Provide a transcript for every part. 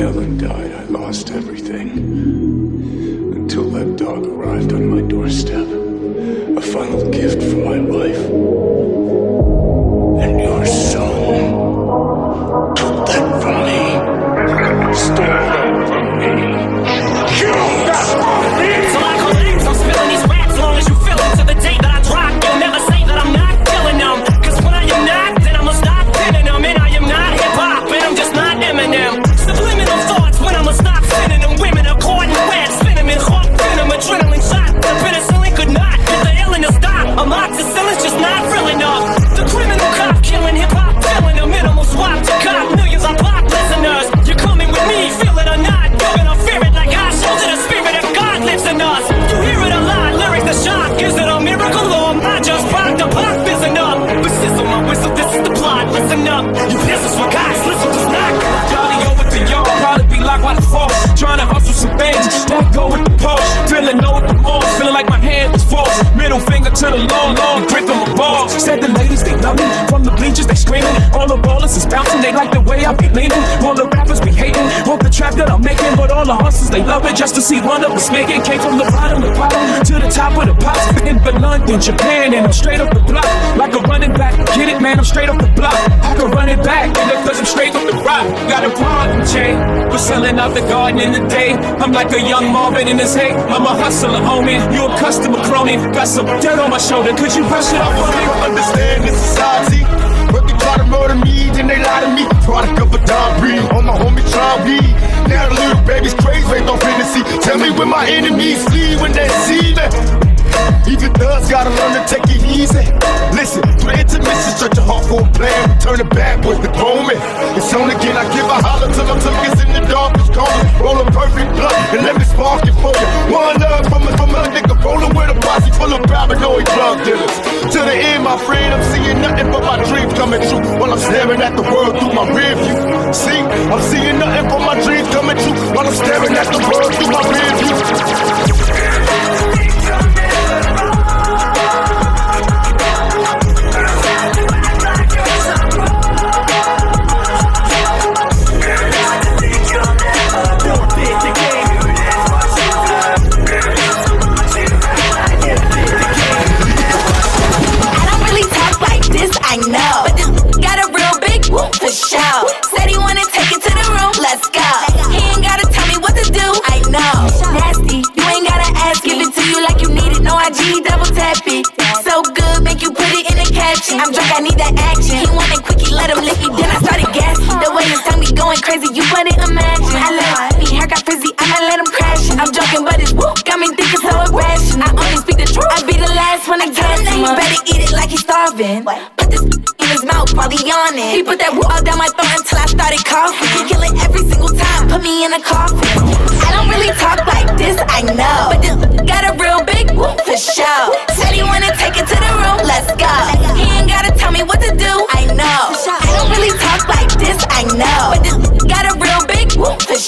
Ellen died, I lost everything. Until that dog arrived on my doorstep. A final gift for my life. Middle finger to the law, long grip on my balls. Said the ladies, they love me. Bleachers, they screaming. All the ballers is bouncing, they like the way I be leaning. All the rappers be hating, hope the trap that I'm making. But all the hustlers, they love it just to see one of us make it. Came from the bottom, the bottom to the top of the pops. In for London, Japan, and I'm straight up the block. Like a running back, get it, man, I'm straight up the block. I can run it back, nigga, cause I'm straight up the rock. Got a problem chain, we're selling out the garden in the day. I'm like a young Marvin in his hay. I'm a hustler, homie. You a customer crony. Got some dirt on my shoulder. Could you brush it off for me? understand this society. Then they lie to me. Product of a dime breed, on my homie try weed. Now the little baby's crazy, ain't no fantasy. Tell me when my enemies flee when they see me. Even thugs gotta learn to take it easy. Listen, through the intermission, stretch a heart for a plan. Turn it backwards to me. It's on again, I give a holler till I'm it's in the darkest corner. Roll a perfect blunt and let me spark it for you. One love from a, from a nigga rolling with a posse full of paranoid drug dealers. The end, my friend, I'm seeing nothing but my dreams coming true. While I'm staring at the world through my rear view. See, I'm seeing nothing but my dreams coming true. While I'm staring at the world through my rear caption. I'm drunk, I need that action. He wanted quickie, let him lick me, then I started gassing. The way his tongue be going crazy, you wouldn't imagine. I let me hair got frizzy, I'ma let him crashin'. I'm joking, but it's whoop, got me thinking so irrational. I only speak the truth, I be the last one to tell him. You better eat it like he's starving. Put this in his mouth while he on it. He put that whoop all down my throat until I started coughing. He kill it every single time, put me in a coffin. I don't really talk like this, I know. But this got a real big whoop for sure. Said he wanna take it to the room, let's go.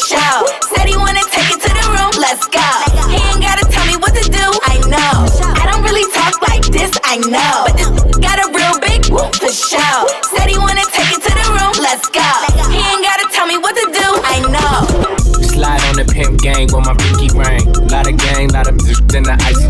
Show. Said he wanna take it to the room, let's go. He ain't gotta tell me what to do, I know. I don't really talk like this, I know. But this got a real big whoop for show. Said he wanna take it to the room, let's go. He ain't gotta tell me what to do, I know. Slide on the pimp gang with my pinky ring. Lot of gang, lot of then the icy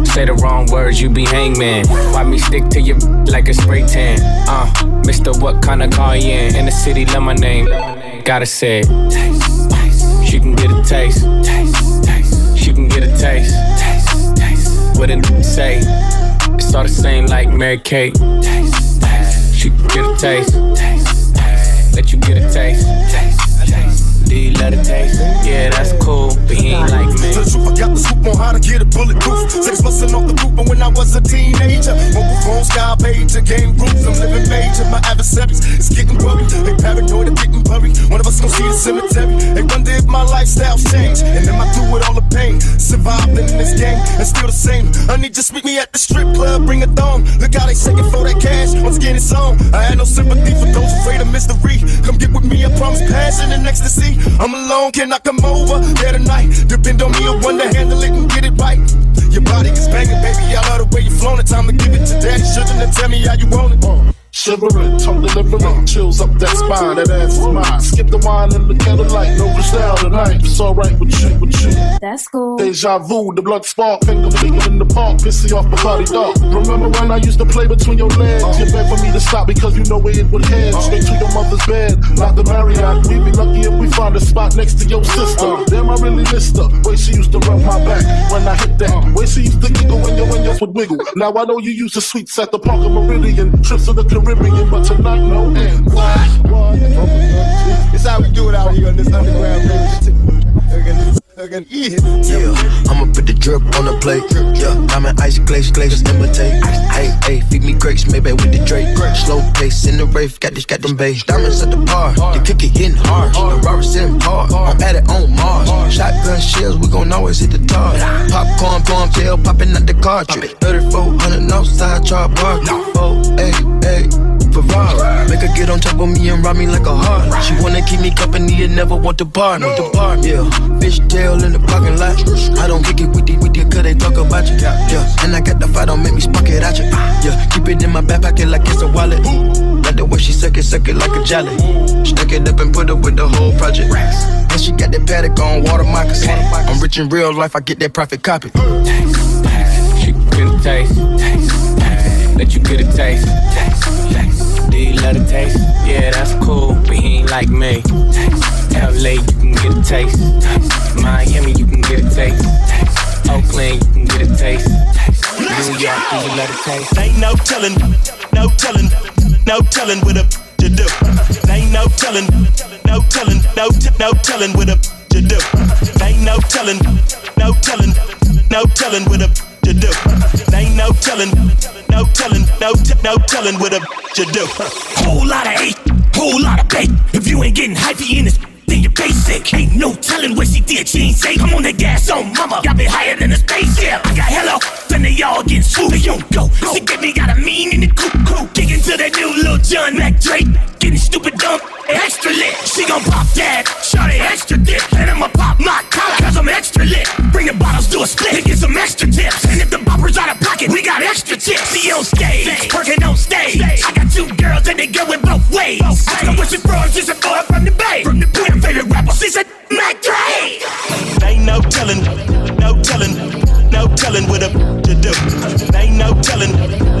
Say the wrong words, you be hangman. Why me stick to you like a spray tan? Uh, Mister, what kind of car you in? In the city, love my name. Gotta say. She can get a taste. Taste, taste. She can get a taste. Taste, taste. What it say? It's all the same like Mary Kate. Taste, taste. She can get a taste. Taste, taste. Let you get a. Taste, Let it taste? Yeah, that's cool, but he ain't like me. The truth, I got the scoop on how to get a bulletproof. Six busting off the roof, and when I was a teenager. Mobile phone, sky page, game rooms, I'm living major. My adversaries is getting worried. They paranoid and getting buried. One of us gon' see the cemetery. They wonder if my lifestyle's changed. And am I through with all the pain? Surviving in this game and still the same. Honey, just meet me at the strip club, bring a thong. Look how they shaking for that cash. Once again, it's on. I had no sympathy for those afraid of mystery. Come get with me, I promise passion and ecstasy. I'm alone, can I come over there tonight? Depend on me, I to handle it and get it right. Your body is banging, baby. I love the way you flown it. Time to give it to daddy. Shouldn't tell me how you want it. Shivering, tongue delivering, chills up that spine, that ass is mine. Skip the wine and the candlelight, no style tonight. It's alright with you, with you. That's cool. Deja vu, the blood spark, finger flicking in the park, pissy off Bacardi Dark. Remember when I used to play between your legs? You beg for me to stop because you know where it would head. Straight to your mother's bed, not the Marriott. We'd be lucky if we find a spot next to your sister. Damn, I really missed her. Way she used to rub my back when I hit that. Way she used to giggle when your when would wiggle. Now I know you used to suites at the Parker Meridien, trips to the Caribbean, but tonight no. What? What? It's how we do it out here on this underground radio. Yeah, I'ma put the drip on the plate. Yeah, I'm an ice glaze, glaze, imitate. Hey, hey, feed me grapes, maybe with the Drake. Slow pace in the rave, got this, got them bass. Diamonds at the bar, the it hitting hard. The rubber sitting hard, I'm at it on Mars. Shotgun shells, we gon' always hit the tar. Popcorn, corn, tail popping out the cartridge. 3400 outside, char bar. Oh, hey, hey. Ferrari. Make her get on top of me and ride me like a heart. She wanna keep me company and never want to bar. No, the bar, yeah. Fish tail in the parking lot. I don't kick it with you, with you, cause they talk about you. Yeah, and I got the fight, don't make me spark it at you. Yeah, keep it in my back pocket like it's a wallet. Like the way she suck it, suck it like a jelly. Stuck it up and put it with the whole project. And she got that paddock on water moccasins. I'm rich in real life, I get that profit copy. Taste, she get a taste, taste, let you get a taste, taste, taste. Love the taste? Yeah, that's cool, but he ain't like me. Taste. LA, you can get a taste. taste. Miami, you can get a taste. taste. Oakland, you can get a taste. taste. New York, you love the taste? Ain't no telling, no telling, no telling what a to do. Ain't no telling, no telling, no t- no telling what a to do. Ain't no telling, no telling, no telling what a to do. Ain't no telling, no telling, no t- no telling what a to do. Whole lot of hate, whole lot of bait. If you ain't getting hypey in this, then you're basic. Ain't no telling what she did, she ain't safe. I'm on the gas on mama, got me higher than a space spaceship. I got hello, then they all get swooped. They don't go. She get me got a mean in the coop, coop. Kicking to that new little John Mac Dre. Getting stupid dumb, extra lit. She gon' pop that, shot it extra dip. And I'ma pop my collar, cause I'm extra lit. Bring the bottles to a split and get some extra tips. And if the bopper's out of pocket, we got extra tips. See on stage, working on stage. I got two girls and they going both ways. Ask her what she from, just a boy, from the Bay. From the her favorite rapper, she said, Mac Dre. Ain't no telling, no telling, no telling what a to do. Ain't no telling,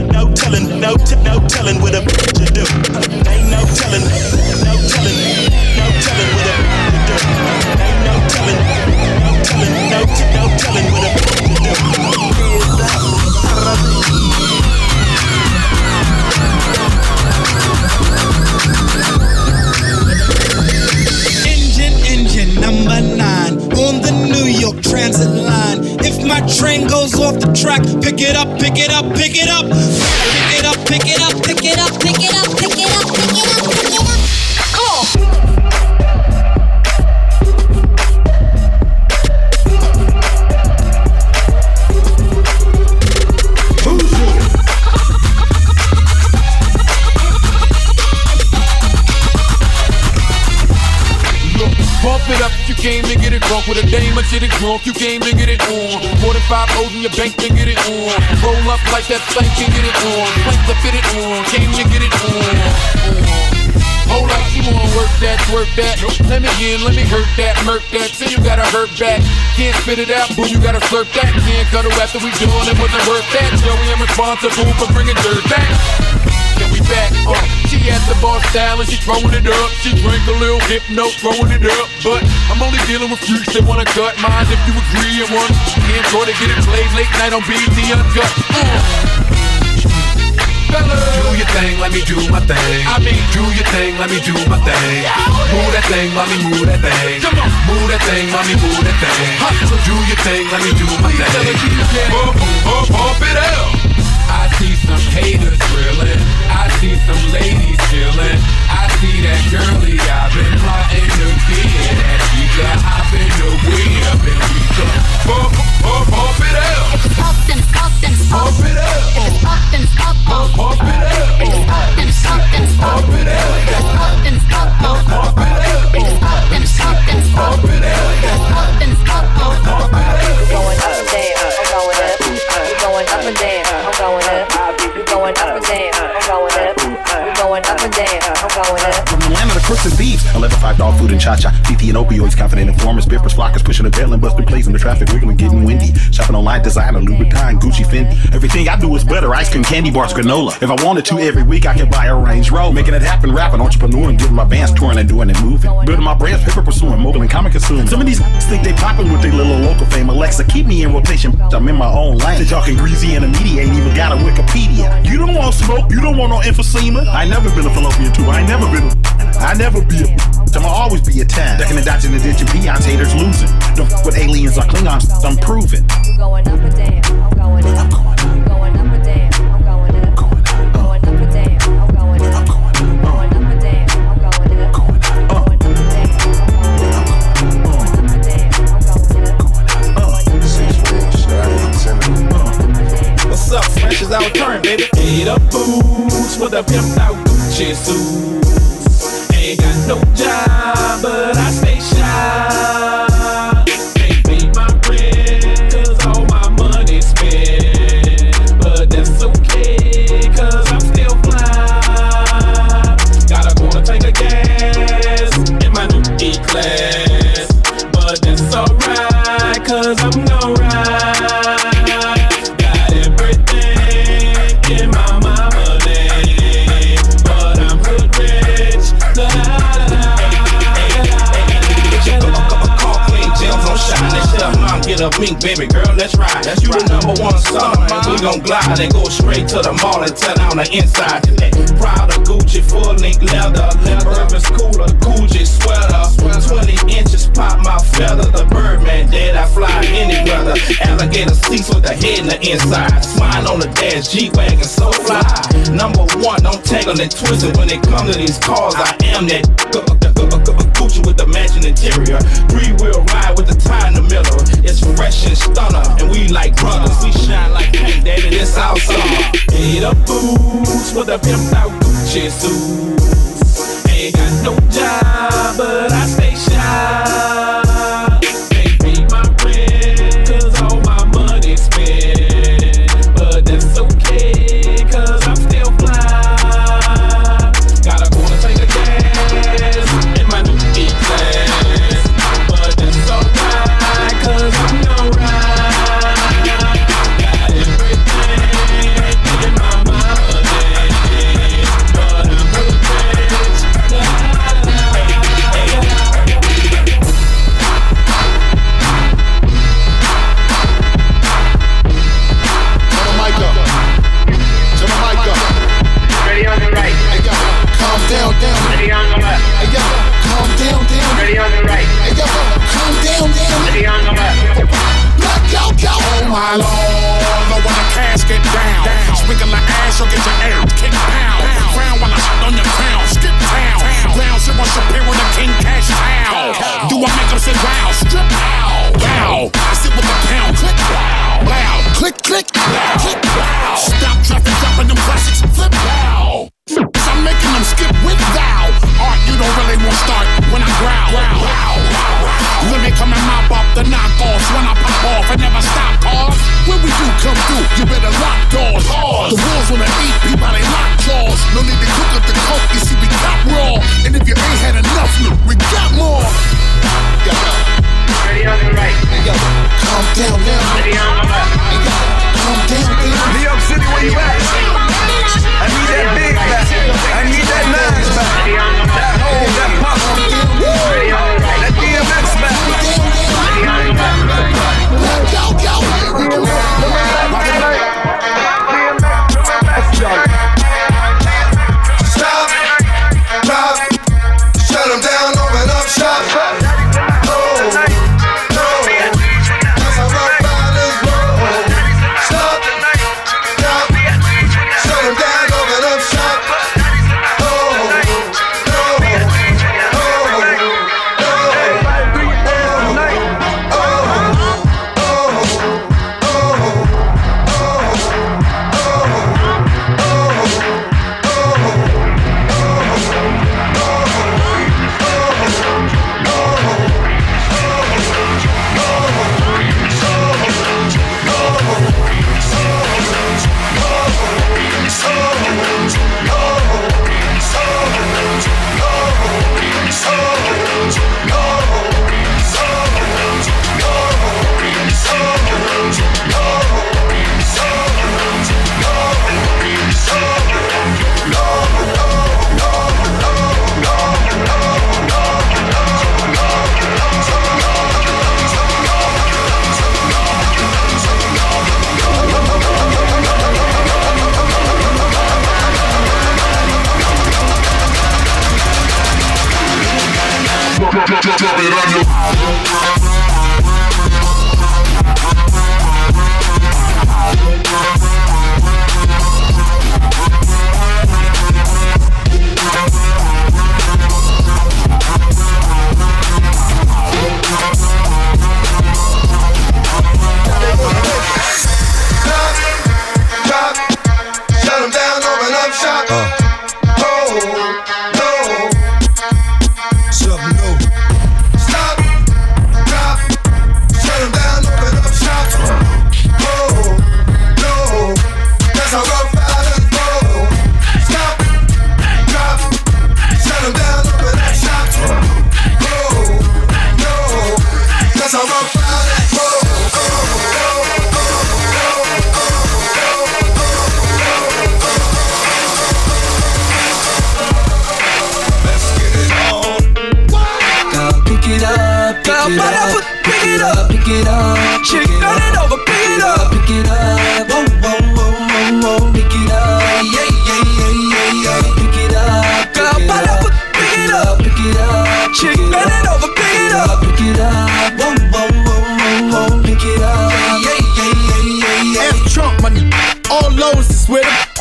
no telling, no t- no telling what a to do. Ain't no telling, no telling, Transit line. If my train goes off the track, pick it up, pick it up, pick it up, pick it up, pick it up, pick it up, pick it up, drunk with a dame or shit it drunk, you came to get it on. More than five O's in your bank to get it on. Roll up like that plank can get it on. Plank to fit it on, came to get it on. Hold up, you wanna work that, work that. Let me in, let me hurt that, murk that. Say you gotta hurt back. Can't spit it out, boo, you gotta slurp that. Can't cuddle after we doing it, wasn't worth that. Joey, I'm responsible for bringing dirt back. Back up. She at the bar style and she throwing it up. She drink a little hypno, throwing it up. But I'm only dealing with freaks that wanna cut mine if you agree and one. Can't try to get it played late night on BET Uncut. Uh. Fellas. Do your thing, let me do my thing. I mean, do your thing, let me do my thing. Move that thing, mommy, move that thing. Come on. Move that thing, mommy, move that thing. Hustle. Do your thing, let me do my I see some ladies chillin'. I see that girly I've been plotting to be in. That hop in the wheel and we could bump, bump, Pump it up. If it's up, then it's up, then it's up. Pump it up. If it's up, then it's up, bump, it up. If it's up, then it's up, Pump it up. If it's up, then it's up, bump, it up. If it's up, then it's up, Pump it up. If it's up, then it's up, bump, it up. Going up and down, I'm going up. Going up and down, I'm going up. You going up and down. I'm going up. The land of the crooks and thieves, 11 5 dog food and cha cha. TT and opioids, confident informers, bippers, flockers, pushing the bell and busting plays in the traffic, wiggling, getting windy. Shopping online, designer, Louboutin, Gucci, Fendi. Everything I do is better. Ice cream, candy bars, granola. If I wanted to, every week I could buy a Range Rover. Making it happen, rapping, entrepreneur, and getting my bands touring and doing it moving. Building my brands, paper pursuing, mobile and comic consuming. Some of these think they popping with their little local fame. Alexa, keep me in rotation. I'm in my own lane. They talking greasy and media ain't even got a Wikipedia. You don't want smoke, you don't want no emphysema. I ain't never been a fallopian tube. I ain't never been a. I never be a. I'ma always be a time. Ducking and dodging the ditch and peons, haters losing. Don't fuck with aliens or Klingons, I'm proving. You going up and down. I'm going up. You going up and down. I'm going up. Going up and down. I'm going up. Going up and down. I'm going up. Going up and down. I'm going up. And down. I'm going up. What's up, fresh is our turn, baby. Eat up boots with a pimped out Gucci suit. Ain't got no job, but I stay shy. Mink, baby girl, let's ride. That's you the number one song. We gon' glide and go straight to the mall and tell on the inside. Proud of Gucci, full link leather. Bourbon's cooler, Gucci sweater. 20 inches pop my feather. The Birdman dead, I fly any weather. Alligator seats with the head in the inside. Smile on the dash, G-Wagon so fly. Number one, don't tangle and twist it when it come to these cars. I am that the interior. Three wheel ride with the tie in the middle. It's fresh and stunner, and we like brothers. We shine like paint, daddy. This our summer. Hit up boots with a pimped out Gucci suit. Ain't got no job, but I stay shy.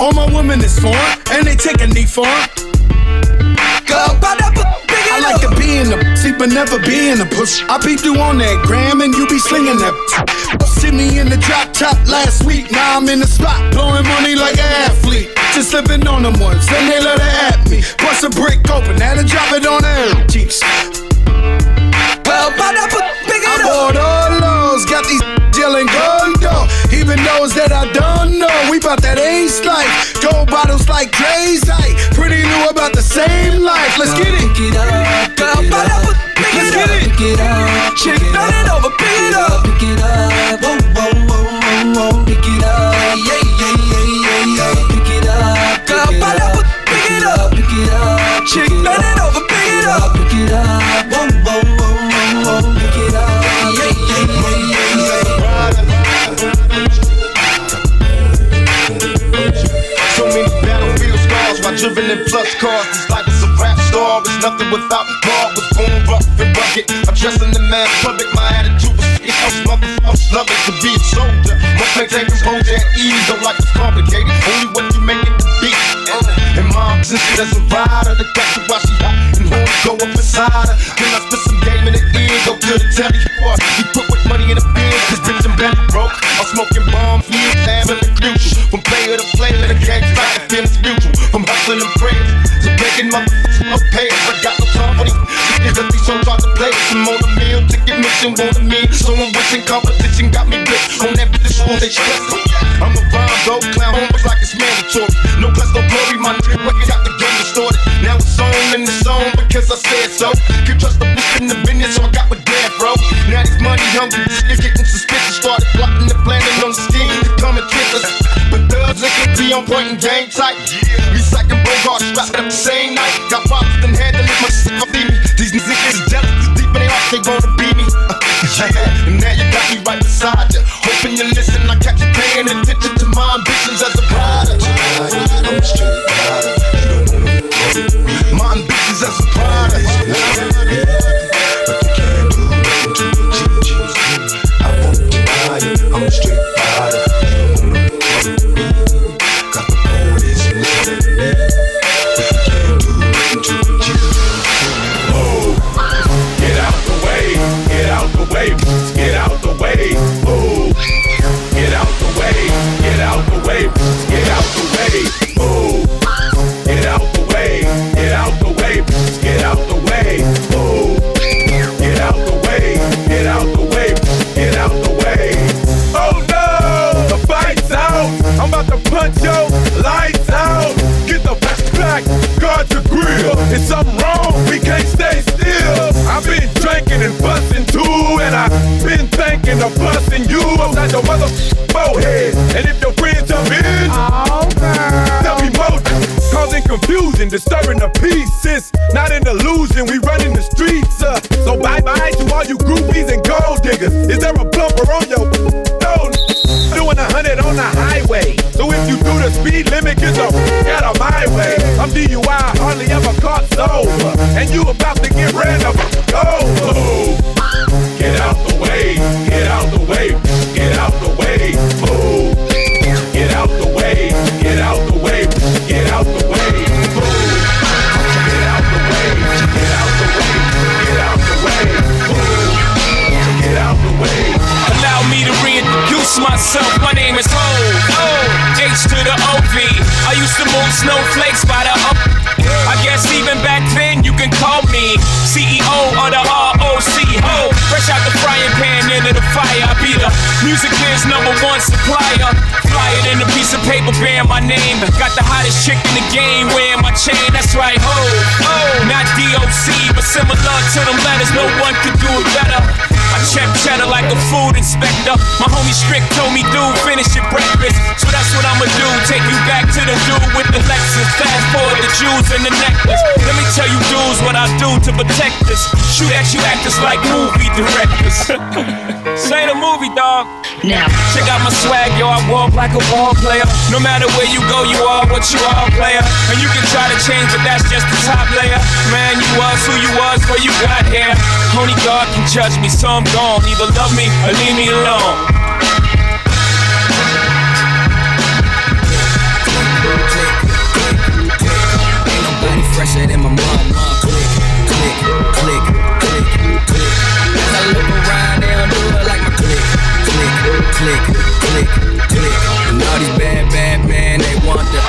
All my women is for him, and they take a knee for him. Girl, but I put- pick it I like to be in the pussy, but never be in the push. I beat you on that gram, and you be slinging that. See me in the drop top last week. Now I'm in the spot, blowing money like an athlete. Just living on them ones, then they let it at me. Bust a brick open, now to drop it on their cheeks. Well, but I put- pick I bought all those, got these yelling gold. Even those that I don't know, we bout that ace life. Gold bottles like Dre's height. Pretty new about the same life. Let's get it. Pick it up, pick it up, pick Let's it get up. it. pick it up, Chick, it turn it over, pick it up. Pick it up, whoa, whoa, whoa, whoa, whoa, pick it up, yeah, yeah, yeah, yeah, yeah, pick it up, pick it up, pick it up. pick it up, Chick, it turn it over, pick it up. pick it up, whoa, whoa, driven in plus cars. This life is a rap star. It's nothing without bar. Was born rough and rugged. I'm dressing the man public. My attitude was f***ing house motherfuckers. Love it to be a soldier. Must maintain composure at ease. Don't like it's complicated. Only what you make it to be. And mom's instant as a rider. The got you while she hot. And horns go up inside her. Then I spit some game in the ear. Go to the telly. Boy, he put with money in the bin. Cause bitch, I'm belly broke. I'm smoking bombs. Yeah, family crucial. From player to player. The game fight. The feelings mutual. From hustling and prayers. To begging motherfuckers up payers. I got no time for these. Niggas these songs hard to play. Some on the meal. Ticket mission. Want a meal. So I'm wishing competition got me blitzed. On that bitch. On they stress. I'm a rhyme though. Clown homies like it's mandatory. No class, no glory. My nigga record got the game distorted. Now it's on and it's on because I said so. Can trust the bitch in the business, so I got with dad, bro. Now these money hungry, niggas getting suspicious. Started plotting and planning on the scheme to come and kiss us. But thugs looking be on point and game tight. Recycling snowflakes by the up. I guess even back then you can call me CEO of the ROC. Ho. Fresh out the frying pan into the fire. I be the music biz number one supplier. Fly it in a piece of paper bearing my name. Got the hottest chick in the game wearing my chain. That's right, ho. Ho. Not DOC, but similar to them letters. No one could do it better. Check cheddar like a food inspector. My homie Strick told me, dude, finish your breakfast. So that's what I'ma do. Take you back to the dude with the Lexus. Fast forward the jewels and the necklace. Let me tell you, dudes, what I do to protect us. Shoot at you actors like movie directors. Say the movie, dog. Now, check out my swag, yo. I walk like a ball player. No matter where you go, you are what you are, player. And you can try to change, but that's just the top layer. Man, you was who you was before you got here. Only God can judge me, so I'm gone. Either love me or leave me alone. Fresher than my mama. Click, click, click, click, click. As I look around, they don't do it like my click, click, click, click, click. And all these bad, bad men, they want the,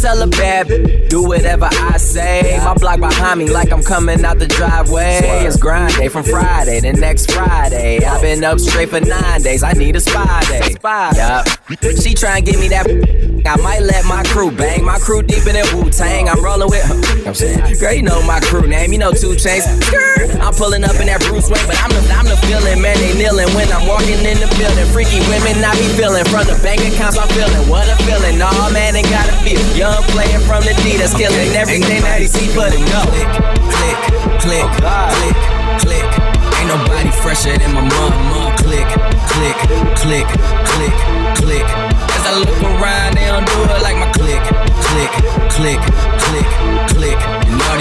tell a bad do whatever I say. My block behind me like I'm coming out the driveway. It's grind day from Friday to next Friday. I've been up straight for nine days. I need a spy day. Spy. Yup. She try and give me that. I might let my crew bang. My crew deep in Wu Tang. I'm rolling with. I'm saying, girl, you know my crew name. You know two chains. I'm pulling up in that Bruce Wayne, but I'm the I'm the feeling, man. They kneeling when I'm walking in the building. Freaky women, I be feeling from the bank accounts. I'm feeling what a feeling. Nah, man, they gotta feel. Young player from the D that's killing everything that he see, but him go. Click, click, click, click. Ain't nobody fresher than my mama. Click, click, click, click, click. I look around, they don't do it like my click, click, click, click, click. All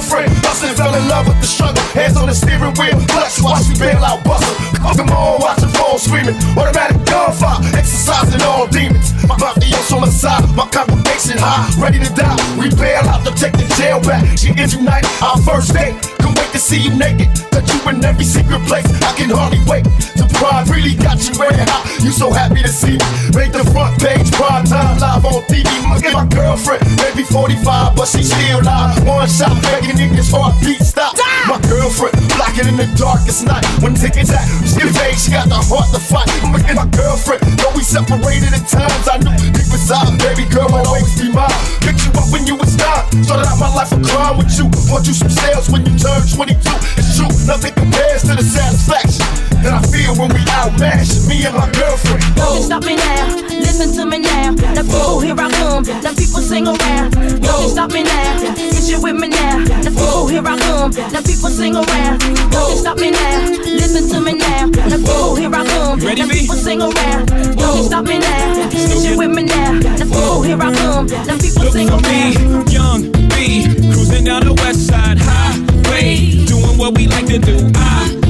girlfriend, bustin' fell in love with the struggle. Hands on the steering wheel, clutch, watch me bail out, bustle. Come on, watch it fall, screaming. Automatic gunfire, exercising all demons. My mafioso on the side, my congregation high, ready to die. We bail out to take the jail back. She is unite our first date. Couldn't wait to see you naked. Touch you in every secret place. I can hardly wait. Pride really got you red hot. You so happy to see me. Made the front page, prime time live on TV. My, my girlfriend, maybe 45, but she still live. One shot, begging niggas heartbeat stop. My girlfriend, blocking in the darkest night. When tickets at, she paid, she got the heart to fight. My, my girlfriend, though we separated at times, I knew deep inside, baby girl, will always be mine. Picked you up when you was nine. Started out my life a crime with you. Want you some sales when you turn 22. It's true, nothing compares to the satisfaction that I feel when we outmatch me and my girlfriend. Don't stop me now, listen to me now. The people here I come, the people sing around. Don't stop me now, get you with me now. The people here I come, the people sing around. Don't stop me now, listen to me now. The people here I come, the people sing around. Don't stop me now, get you with me now. The people here I come, the people sing for around. me, young B, cruising down the west side highway, doing what we like to do. I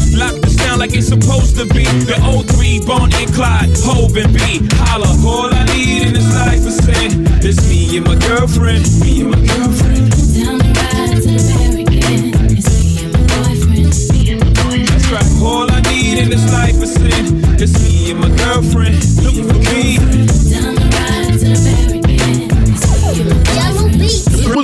lock this down like it's supposed to be. The O3, Bonnie and Clyde, Hove and B. Holla, all I need in this life is sin. It's me and my girlfriend, me and my girlfriend. Down the ride to the barricade. It's me and my boyfriend. Me and my boyfriend. That's right, all I need in this life is sin. It's me and my girlfriend, looking for me.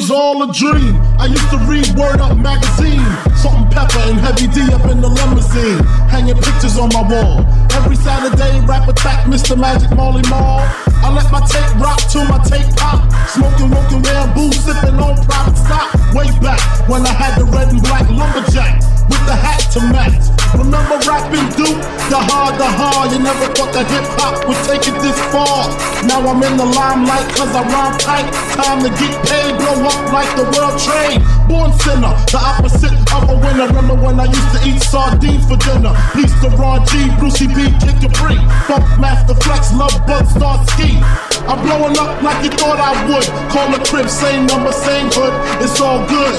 Was all a dream. I used to read Word Up magazine. Salt-N-Pepa and Heavy D up in the limousine. Hanging pictures on my wall. Every Saturday, rap attack Mr. Magic Marley Marl. I let my tape rock till my tape pop. Smoking, woken, bamboo, sipping on private stock. Way back when I had the red and black lumberjack with the hat to match. Remember rapping Duke? The hard, the hard. You never thought that hip hop would take it this far. Now I'm in the limelight cause I rhyme tight. Time to get paid, blow up like the world trade. Born sinner, the opposite of a winner. Remember when I used to eat sardines for dinner? Peace to Ron G, Brucey B, Kid Capri. Funk Master Flex, Love Bug, Star Ski. I'm blowing up like you thought I would. Call the crib, same number, same hood. It's all good.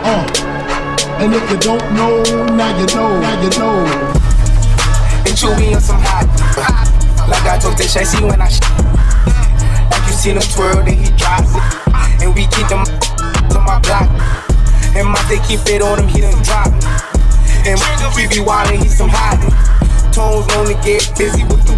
Uh. And if you don't know, now you know, now you know. And Chewy on some hot. Like I told Tasha, see when I sh- Like you seen him twirl, then he drops it. And we keep them my block. And my they keep it on him, he done drop. And we be wildin', he some hot. Tones only get busy with the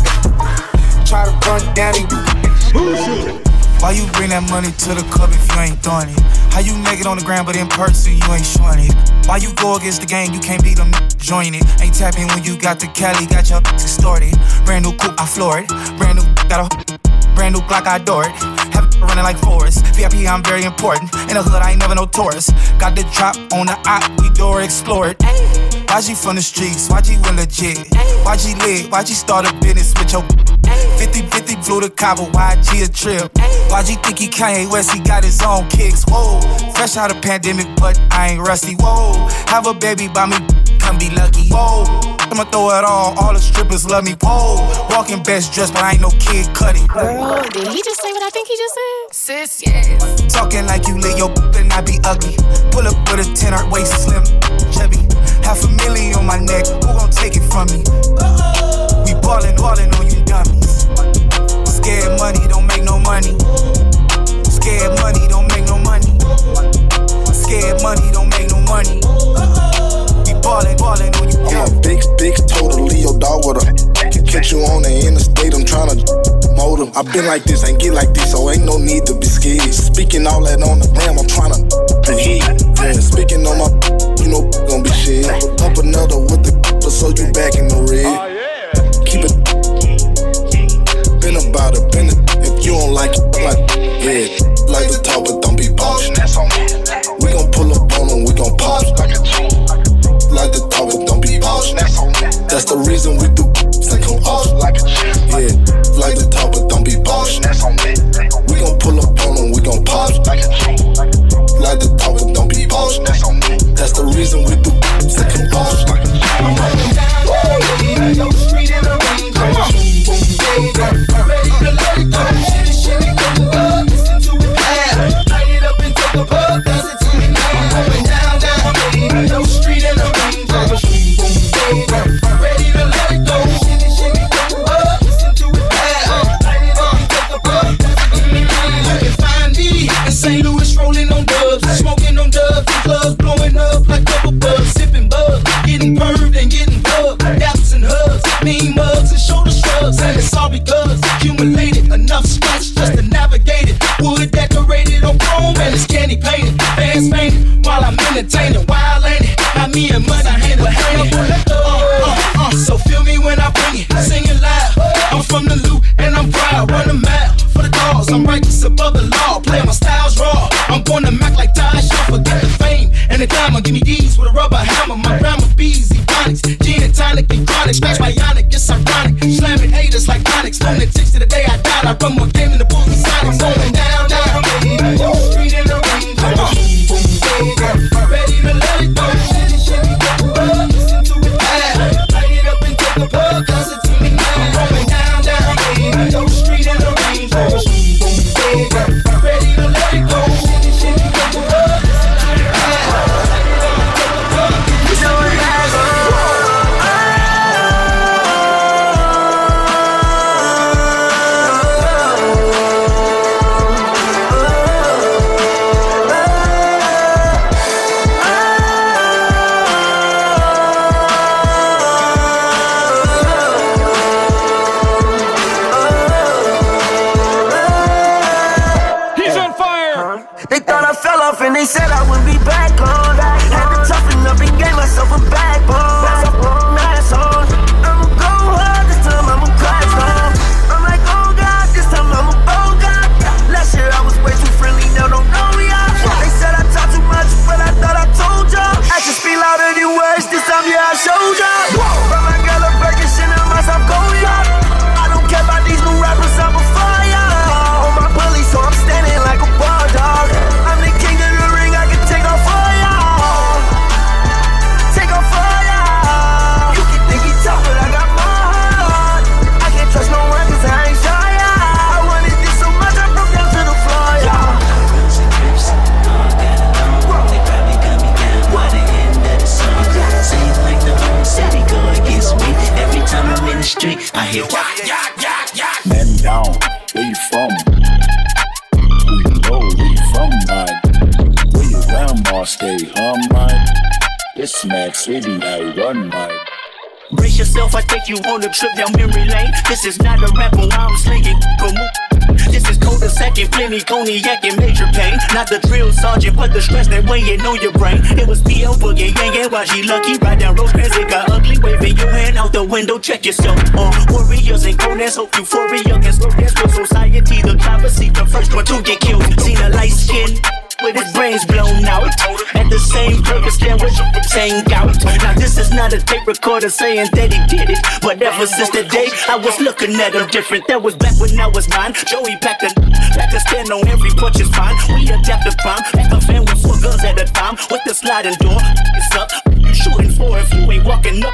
Try to run down and you Why you bring that money to the club if you ain't throwing it? How you make it on the ground, but in person you ain't showing it? Why you go against the game, you can't beat them, join it. Ain't tapping when you got the Cali, got your distorted. Brand new coupe, I floor it. Brand new, got a brand new Glock, I adore it. Have running like Forrest. VIP, I'm very important. In the hood, I ain't never no tourist. Got the drop on the op, we door explore it. YG from the streets, YG went legit. YG lit, YG start a business with your 50-50 flew to Cabo, YG a trip. YG think he Kanye West, he got his own kicks. Whoa, fresh out of pandemic, but I ain't rusty. Whoa, have a baby by me, come be lucky. Whoa, I'ma throw it all, all the strippers love me. Whoa, walking best dressed, but I ain't no kid cutting. Girl, did he just say what I think he just said? Sis, yes. Talking like you lit your book and I be ugly. Pull up with a 10 heart waist slim, chubby. Half a million on my neck, who gon' take it from me? We ballin', ballin' on you dummies. Scared money don't make no money. Scared money don't make no money. Scared money don't make no money. We ballin', ballin' on you. I'm a big, big, totally your dog with a. Catch you on the interstate, I'm tryna mold 'em. i been like this, ain't get like this, so ain't no need to be scared. Speaking all that on the gram, I'm tryna do heat. Yeah, speaking on my, you know, gon' be shit. Up another with the, so you back in the red. Oh, Keep it, been about it, been it. If you don't like it, like, yeah, like the talk, but don't be boss. We gon' pull up on 'em, we gon' pop. Boss. That's the reason we do like come off. Yeah, like the top, but don't be boss. We gon' pull up on them, we gon' pop. Like the top, but don't be boss. That's the reason we cognac and major pain. Not the drill sergeant, but the stress that weighing on your brain. It was BL Boogie, yeah, and she Lucky. Ride down Rosecrans, it got ugly. Waving your hand out the window, check yourself. Recorder saying that he did it, but ever since the day I was looking at him different. That was back when I was nine. Joey packed a packed a stand on every punch is fine. We adapt the crime. Pack a fan with four guns at a time. With the sliding door, it's up. You shooting for if you ain't walking up.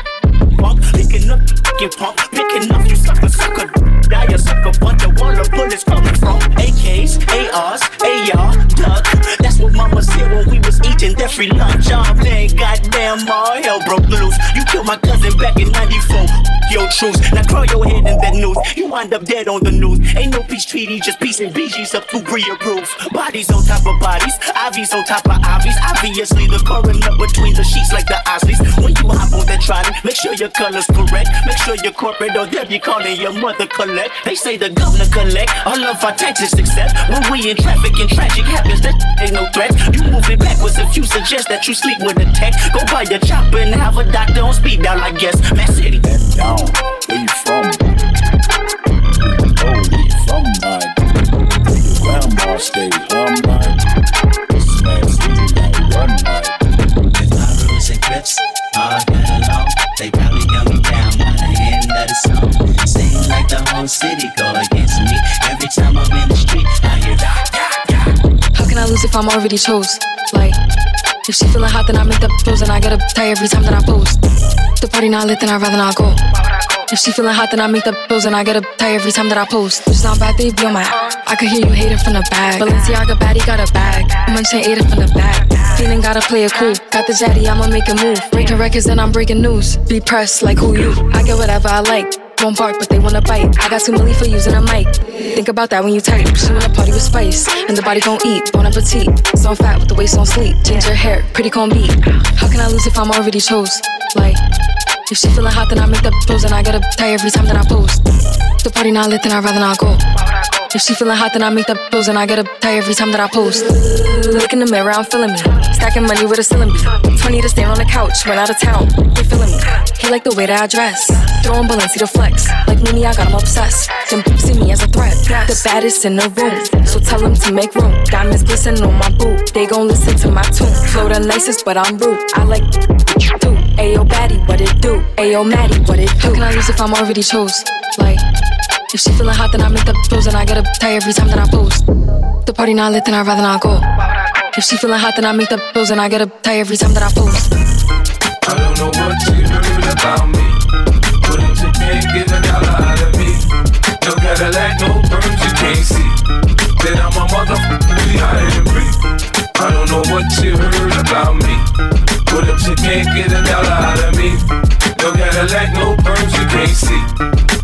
Punk, picking up, fucking pump, picking up, you sucker, sucker. Die a sucker, bunch of water bullets coming from AKs, ARs, AR, duck. That's what mama said when we was eating that free lunch. I'm playing goddamn all hell broke killed my cousin back in 94. Yo, truth. Now crawl your head in that news. You wind up dead on the news. Ain't no peace treaty, just peace and BGs up to Bria roof. Bodies on top of bodies, IVs on top of IVs. Obviously, the coroner between the sheets like the Isleys. When you hop on that trolley, make sure your color's correct. Make sure you're corporate or they'll be calling your mother collect. They say the governor collect all of our taxes except when we in traffic and tragic happens. That ain't no threat. You moving backwards if you suggest that you sleep with a tech. Go buy your chopper and have a doctor on speed dial, I guess. Man City. Down, where you from? Who you know, where you from, man? Where your grandma stay, huh, man? This mad city I run, man. With my rules and grips, all got along. They probably got me down by the end of the song. Seem like the whole city go against me. Every time I'm in the street, I hear How can I lose if I'm already chose? Like, if she feeling hot, then I make the pose and I get a tie every time that I post. The party not lit, then I'd rather not go. If she feeling hot, then I make the pose and I get a tie every time that I post. It's not bad, they be on my. I could hear you hating from the back. Balenciaga baddie got a bag. Munching ate it from the back. Feeling gotta play it cool. Got the jetty, I'ma make a move. Breaking records, then I'm breaking news. Be pressed like who you? I get whatever I like. Won't bark, but they wanna bite. I got too many for using a mic. Think about that when you type. She wanna party with spice, and the body gon' eat. Bon appetit. So I'm fat with the waist on sleep. Ginger hair, pretty comb beat. How can I lose if I'm already chose? Like, if she feeling hot, then I make the pose and I get a tie every time that I post. The party not lit, then I'd rather not go. If she feeling hot, then I make the pose and I get a tie every time that I post. Look in the mirror, I'm feeling me. Stacking money with a ceiling beat. 20 to stay on the couch, went out of town. They feeling me. He like the way that I dress. Throwing Balenci to flex. Like Mooney, I got him obsessed. Them see me as a threat. The baddest in the room. So tell them to make room. Diamonds glisten on my boot. They gon' listen to my tune. Flow the nicest, but I'm rude. I like too. Ayo, baddie, what it do? Ayo, Maddie, what it do? How can I lose if I'm already chose? Like, if she feeling hot, then I make the pose and I get a tie every time that I post. The party not lit, then I'd rather not go. If she feeling hot, then I make the pose and I get a tie every time that I post. I don't know what you heard about me, but if you can't get a dollar out of me, no Cadillac, no perms you can't see. Then I'm a motherfucker P.I.M.P. I don't know what you heard about me, but if you can't get a dollar out of me, no Cadillac, no perms you can't see.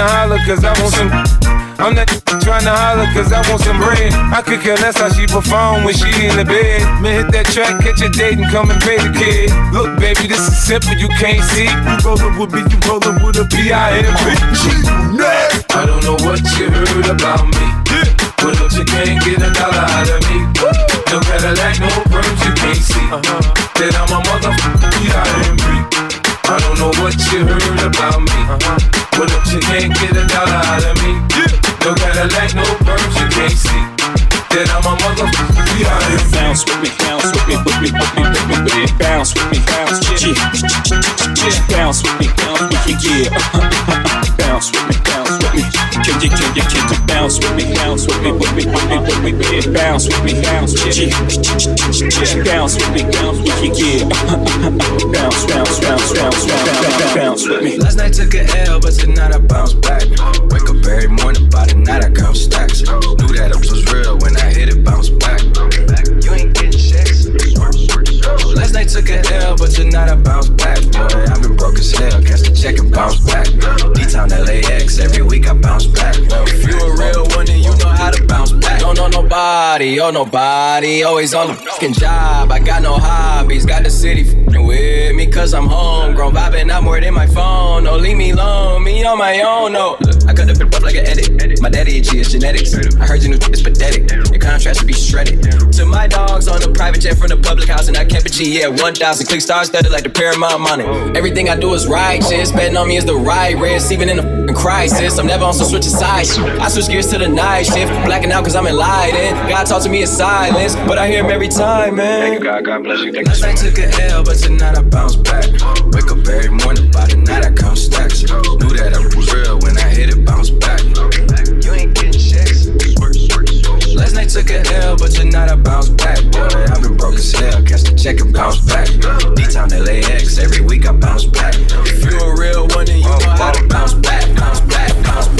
to holler cause I want some. I'm not trying to holler cause I want some bread. I could care less how she perform when she in the bed. Man, hit that track, catch a date and come and pay the kid. Look, baby, this is simple, you can't see. You rollin' with me, you rollin' with a P.I.M.P. I don't know what you heard about me. But if you can't get a dollar out of me, no Cadillac, no perms you can't see. Then I'm a motherfucker P.I.M.P. I don't know what you heard about me. But if you can't get a dollar out of me, no Cadillac, no perms you can't see. Then I'm a motherfucker. Bounce with me, bounce with me, with me, with me, with me, bounce with me, bounce, yeah, yeah, bounce with me, bounce with me, yeah, bounce with me, bounce with me, can you, can you, can you bounce with me, bounce with me, with me, with me, with me, with me, bounce with me, bounce, yeah, yeah, bounce with me, bounce with me, yeah, bounce, bounce, bounce, bounce, bounce, bounce with me. Last night took a L, but tonight I bounce back. Wake up every morning, by the night I count stacks. Knew that it was real when I hit it, bounce back. You ain't getting checks. Last night took a L, but tonight I bounce back. Boy, I've been broke as hell, catch the check and bounce back. D-Town LAX, every week I bounce back. If you a real one, then you know how to bounce back. Don't know nobody, oh nobody, always on the fucking job. I got no hobbies, got the city fucking with me, cause I'm homegrown. Vibing out more than my phone, no, leave me alone, me on my own, no. Look, I cut the up like an edit. My daddy itchy is genetics. I heard your new is pathetic. Your contrast should be shredded. To my dogs on a private jet from the public house, and I kept it G, yeah, 1,000 click stars studded like the Paramount money. Everything I do is righteous. Betting on me is the right risk, even in a crisis. I'm never on some switching sides. I switch gears to the night shift, blacking out cause I'm enlightened. God talk to me in silence, but I hear him every time, man. Thank you, God. God bless you. Thank Last night took a L, but tonight I bounce back. Wake up every morning, by the night I count stacks. Knew that I was real when I hit it, bounce back. Took a L, but tonight I bounce back. Boy, I've been broke as hell, catch the check and bounce back. D-Town LAX, every week I bounce back. If you a real one, then you know how to bounce back, bounce back, bounce back,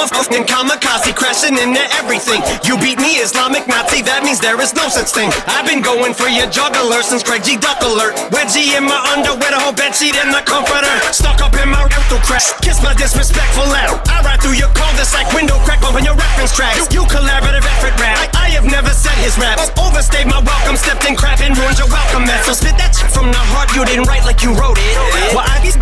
I'm a fucking kamikaze crashing into everything. You beat me, Islamic Nazi, that means there is no such thing. I've been going for your juggler since Craig G. Duck alert. Wedgie in my underwear, the whole bedsheet in the comforter. Stuck up in my rental crack, Kiss my disrespectful out. I ride through your cul-de-sac window crack, bumping your reference tracks. You, you collaborative effort rap. I, I have never said his raps. Overstayed my welcome, stepped in crap and ruined your welcome mat. So spit that shit from the heart, you didn't write like you wrote it.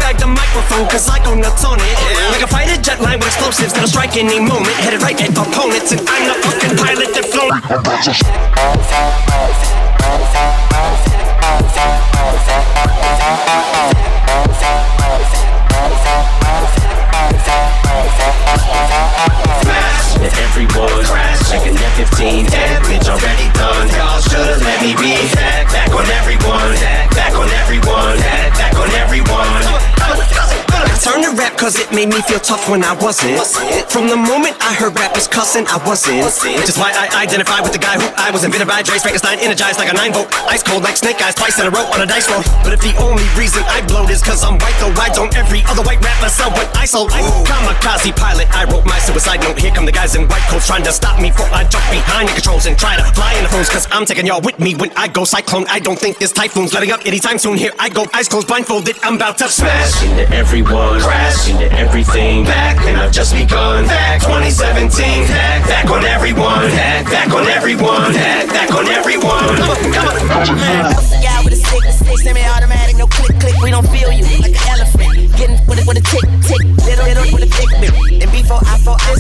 Just the microphone, cause I go nuts on it. Like a fighter jet line with explosives that'll strike any moment. Headed right at opponents, and I'm the fucking pilot that flown. With everyone, like an F-15 Damage already done, y'all should've let me be Back, back on everyone, back on everyone, back on everyone to rap cause it made me feel tough when I wasn't. From the moment I heard rappers cussing, I wasn't. Which is why I identify with the guy who I was invented by Dre Frankenstein, energized like a 9 volt. Ice cold like snake eyes, twice in a row on a dice roll. But if the only reason I blowed is cause I'm white, though why don't every other white rapper sell what I sold? I kamikaze pilot, I wrote my suicide note. Here come the guys in white coats trying to stop me before I jump behind the controls and try to fly in the phones. Cause I'm taking y'all with me when I go cyclone. I don't think this typhoon's letting up anytime soon. Here I go, eyes closed, blindfolded. I'm about to smash into everyone, crash into everything. Back, and I've just begun. Back 2017, back, back on everyone. Back, back on everyone. Back, back on everyone. Come on, come on. Guy with a stick, stick, semi-automatic, no click, click. We don't feel you like an elephant. Getting with a, with a tick, tick, little, little with a thick bit. And before I fall, I,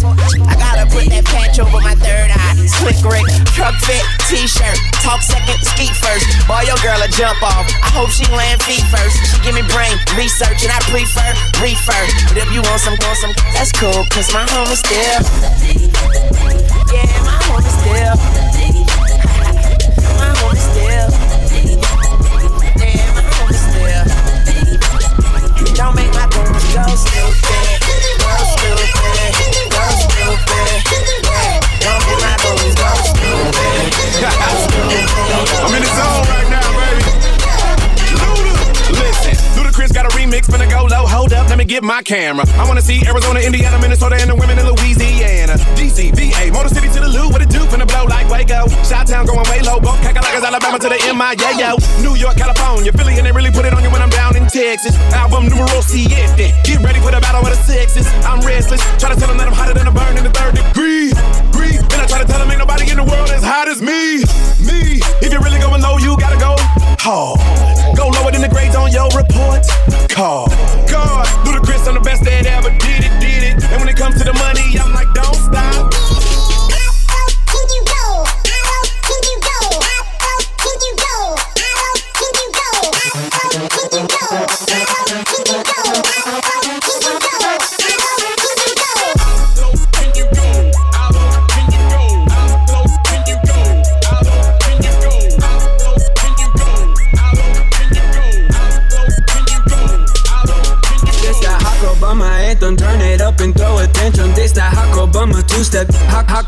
I gotta put that patch over my third eye. Slick Rick, truck fit, t-shirt. Talk second, ski first. Boy, your girl a jump off. I hope she land feet first. She give me brain research, and I prefer refer. But if you want some, want some, that's cool, cause my home is still. Yeah, my home is still. my home is still. Get my camera. I wanna see Arizona, Indiana, Minnesota, and the women in Louisiana. DC, VA, Motor City to the Lou, what it do? Finna blow like Waco. Shot Town going way low. Both Kakalaka's Alabama to the MIA, yo. New York, California, Philly, and they really put it on you when I'm Texas. Album numero siete. Get ready for the battle of the sexes. I'm restless. Try to tell them that I'm hotter than a burn in the third degree. Breathe. Then I try to tell them ain't nobody in the world as hot as me. Me. If you're really going low, you gotta go hard. Go lower than the grades on your report card. God, Ludacris, I'm the best that ever did it, did it. And when it comes to the money, I'm like,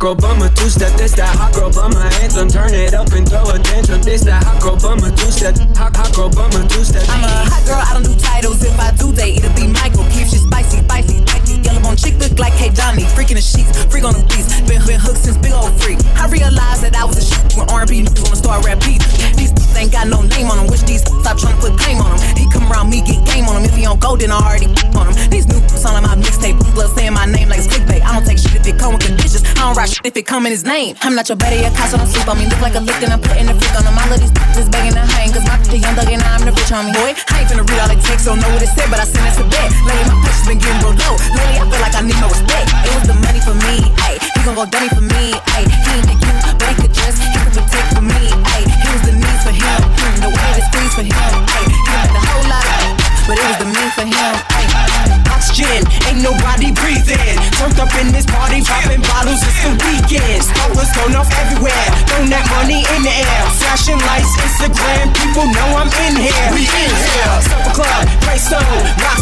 girl bummer two step. This that hot girl bummer anthem, turn it up and throw a attention. This that hot girl bummer two step, hot hot girl bummer two step. I'm a hot girl, I don't do titles. If I do, they it'll be Michael. Keep shit spicy, spicy, spicy. Yellow bone chick look like K Johnny. Freaking the sheets, freak on the beats. Been, been hooked since big old freak. I realized that I was a shit when R&B niggas wanna start rap beat. These ain't got no name on them. Wish these stop trying to put claim on them. He come around me, get game on him. If he don't go, then I already on him. These new like my mixtape. Blood saying my name like it's clickbait. I don't take shit if it come with conditions. I don't rock shit if it come in his name. I'm not your buddy, your cost, so don't sleep on me. Look like a lick, and I'm putting the freak on him. All of these just begging to hang. Cause my the young thug and I'm the rich homie. Boy, I ain't finna read all the text, don't know what it said, but I sent it to bed. Lately, my patience been getting real low. Lately, I feel like I need no respect. It was the money for me, ayy. He gon' go dummy for me, ayy. He ain't the you, but he could just, he could protect for me, ayy. It was the needs for him, mm, the way to squeeze for him, ayy. He done a whole lot of but it was the me for him, ayy. Oxygen, ain't nobody breathing. Turned up in this party, popping bottles, it's the weekend. Sparklers going off everywhere, throwing that money in the air. Flashing lights, Instagram, people know I'm in here. We in here. Supper Club, Greystone, Roxbury,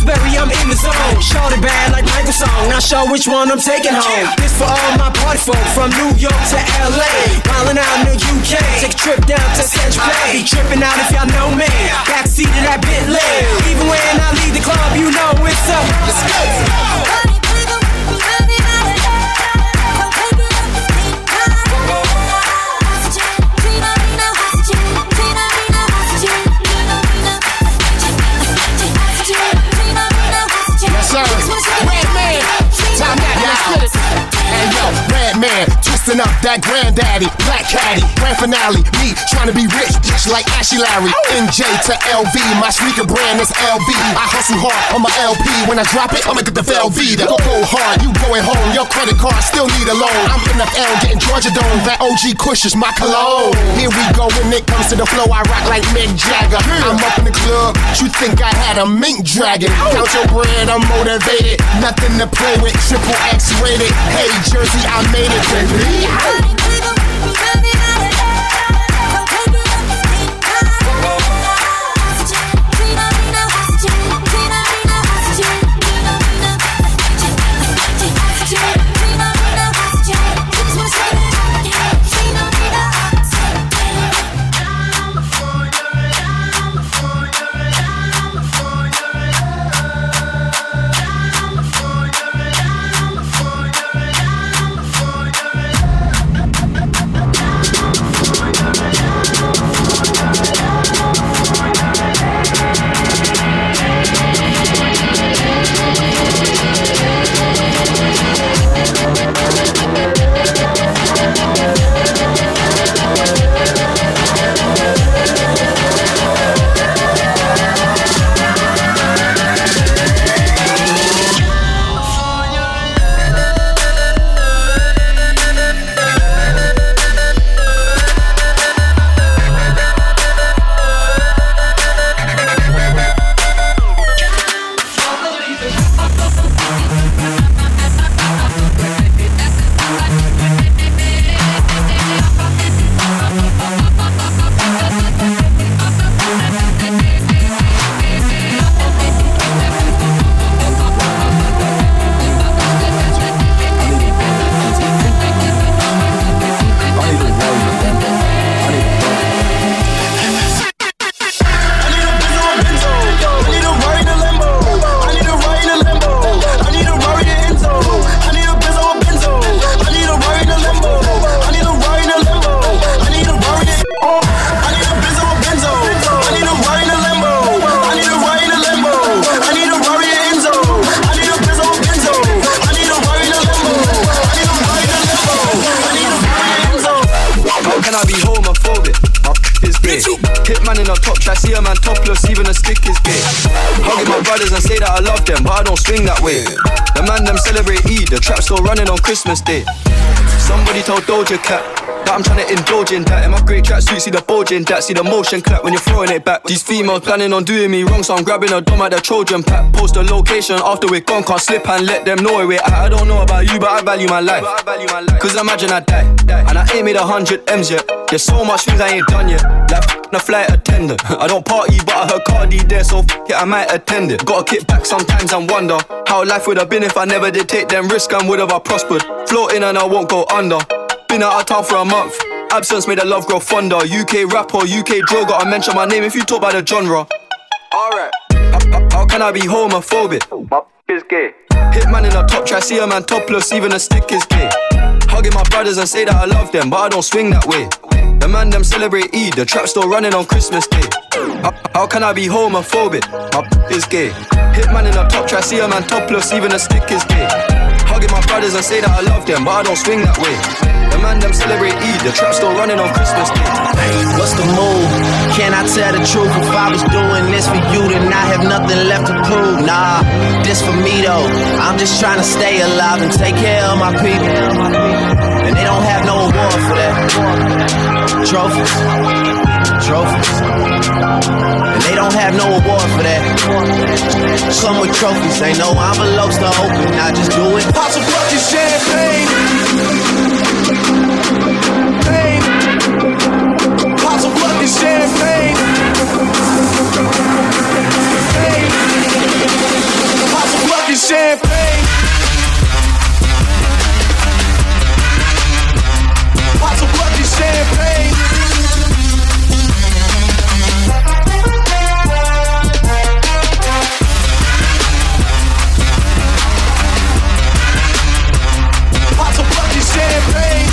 Zone. Shorty bad like Michael Song, not sure which one I'm taking home. This for all my party folk from New York to LA. Wildin' out in the UK, take a trip down to Central Bay. Be tripping out if y'all know me. Backseat of that Bentley. Even when I leave the club, you know it's up. Let's go. Redman. Twisting up that granddaddy. Black caddy. Grand finale. Me trying to be rich, just like Ashley Larry. NJ to LV. My sneaker brand is LV. I hustle hard on my LP. When I drop it, I'ma get the Velveeta. Go, go hard. You going home. Your credit card still need a loan. I'm NFL getting Georgia Dome. That OG Kush is my cologne. Here we go. When it comes to the flow, I rock like Mick Jagger. I'm up in the club. You think I had a mink dragon? Count your bread. I'm motivated. Nothing to play with. Triple X rated. Hey, Jersey, I made it, baby. man Christmas Day. Somebody told Doja Cat that I'm trying to indulge in that. In my great tracksuit, see the bulge that, see the motion clap when you're throwing it back. These females planning on doing me wrong, so I'm grabbing a dome at the Trojan pack. Post the location after we're gone, can't slip and let them know where we're. I don't know about you, but I value my life. Cause imagine I die, and I ain't made a hundred M's yet. There's so much things I ain't done yet. Like a flight attendant. I don't party, but I heard Cardi there, so it, I might attend it. Gotta kick back sometimes and wonder how life would have been if I never did take them risks and would have I prospered. Floating and I won't go under. Been out of town for a month. Absence made the love grow fonder. UK rapper, UK droga. I mention my name if you talk about the genre. Alright. How, how can I be homophobic? My p is gay. Hitman in a top try, see a man topless, even a stick is gay. Hugging my brothers and say that I love them, but I don't swing that way. The man them celebrate Eid, the trap still running on Christmas Day. How, how can I be homophobic? My p is gay. Hitman in a top try, see a man topless, even a stick is gay. Hugging my brothers and say that I love them, but I don't swing that way. The man them celebrate Eid, the trap still running on Christmas Day. What's the move? Can I tell the truth? If I was doing this for you, then I have nothing left to prove. Nah, this for me though. I'm just trying to stay alive and take care of my people. And they don't have no award for that. Trophies, trophies. And they don't have no award for that. Come with trophies, ain't no envelopes to open. I just do it. Pop some fucking champagne. Pain. Pop some fucking champagne. Pain. Pop some fucking champagne. Pop some fucking champagne. Champagne.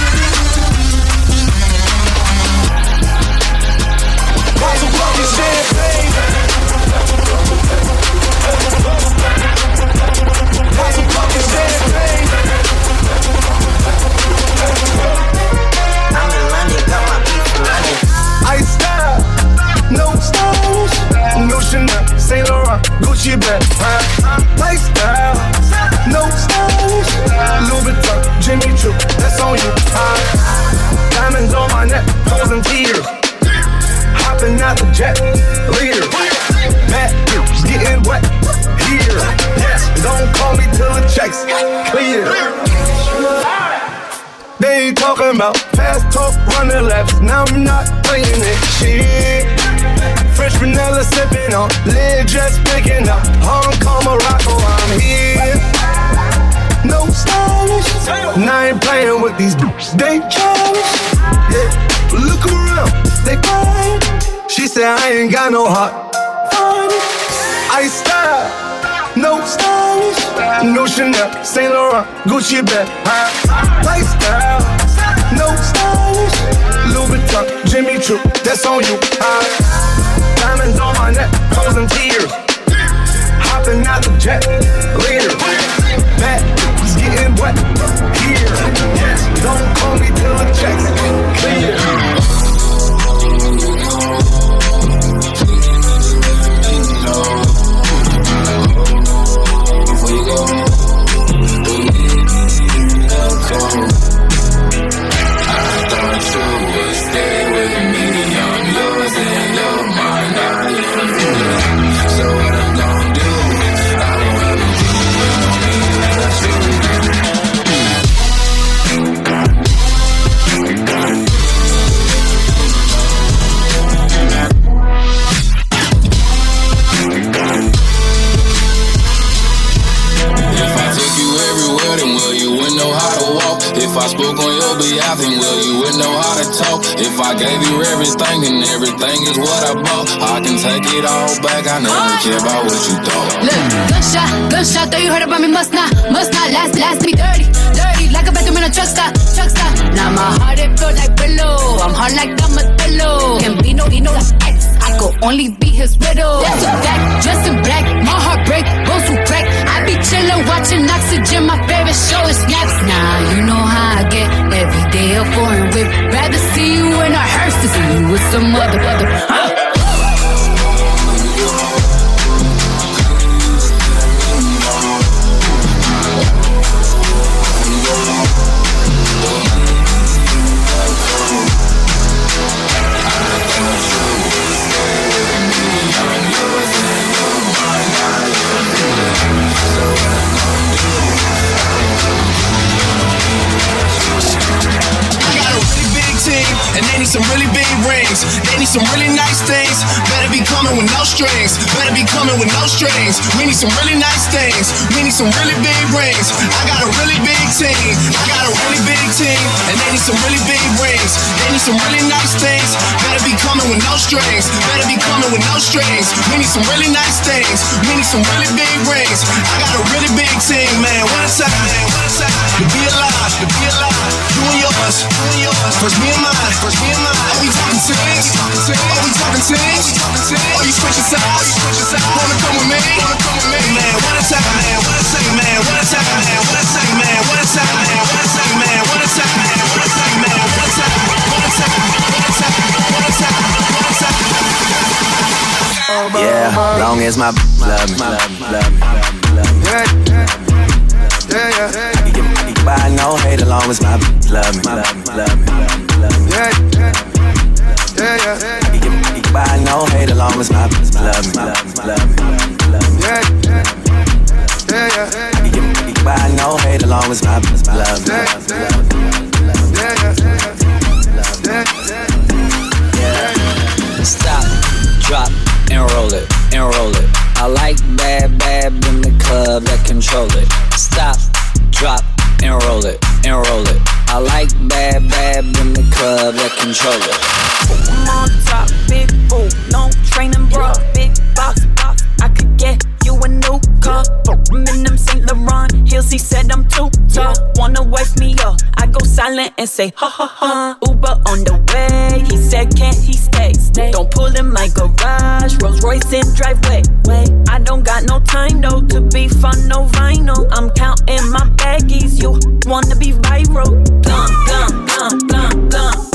Fucking champagne. Fucking champagne. I'm in London, got my in London. Ice no stylish, no Chanel, Saint Laurent, Gucci bag, huh? Lifestyle, no stylish, Louis Vuitton, Jimmy Choo, that's on you, huh? Diamonds on my neck, frozen tears, hopping out the jet, leader, Matt, getting wet, here, yes, don't call me till the checks clear. They talking about fast talk, running laps. Now I'm not playing it. Shit. Fresh vanilla sipping on, lid just picking up. Hong Kong, Morocco, I'm here. No stylish. And I ain't playing with these bitches. They childish. Yeah. Look around, they quiet. She said I ain't got no heart. I style, no stylish. No Chanel, Saint Laurent, Gucci bag, huh? Lifestyle, no stylish. Louis Vuitton, Jimmy Choo, that's on you, huh? Diamonds on my neck, frozen tears. Hopping out the jet, is getting wet here. Yes, don't call me till the checks clear. If I gave you everything, and everything is what I bought. I can take it all back, I never care about what you thought. Look, gunshot, gunshot, though you heard about me, must not, must not last, last me dirty, dirty, like a bathroom in a truck stop, truck stop. Now my heart it feel like pillow, I'm hard like I'm a. Can be no, he know that's X, I could only be his widow. That's a fact, in black, my heart break, bones will crack. Be chillin', watching oxygen, my favorite show is snaps. Nah, you know how I get every day a foreign whip. Rather see you in a hearse than see you with some other, other, huh? some really big rings. They need some really nice things. Coming with no strings. Better be coming with no strings. We need some really nice things. We need some really big rings. I got a really big team. I got a really big team. And they need some really big rings. They need some really nice things. Better be coming with no strings. Better be coming with no strings. We need some really nice things. We need some really big rings. I got a really big team, man. One time, man. One time. To be alive, to be alive. You and yours, you and yours. First me and mine, first me and mine. Are we talking teams? Are we talking teams? Are you switching sides? Wanna come with me? Wanna come with me? Man, one time, man. One time, man. One time, man. One time, man. One time, man. One time, man. One time, man. One time, man. One time, one time, one time, one time, one time. Yeah, long as my love me, love me, love me, love me. Yeah, yeah, yeah. You can, you can buy no hate as long as my love me, love me, love me, love me. Yeah, yeah, yeah. You can, you can buy no hate as long as my love me, love me, love me, love me. Yeah, yeah, yeah. You can, you can buy no hate as long as my love me, love me, love me. Yeah, yeah, yeah. Stop, drop, and roll it, and roll it. I like bad, bad in the club that control it. Stop, drop, and roll it, and roll it. I like bad, bad in the club that control it. I'm on top, big He said I'm too tall. Wanna wife me up? I go silent and say ha ha ha. Uber on the way. He said can't he stay? stay. Don't pull in my garage. Rolls Royce in driveway. Wait, I don't got no time though to be fun, no vinyl. I'm counting my baggies. You wanna be viral? Blum, blum, blum, blum, blum.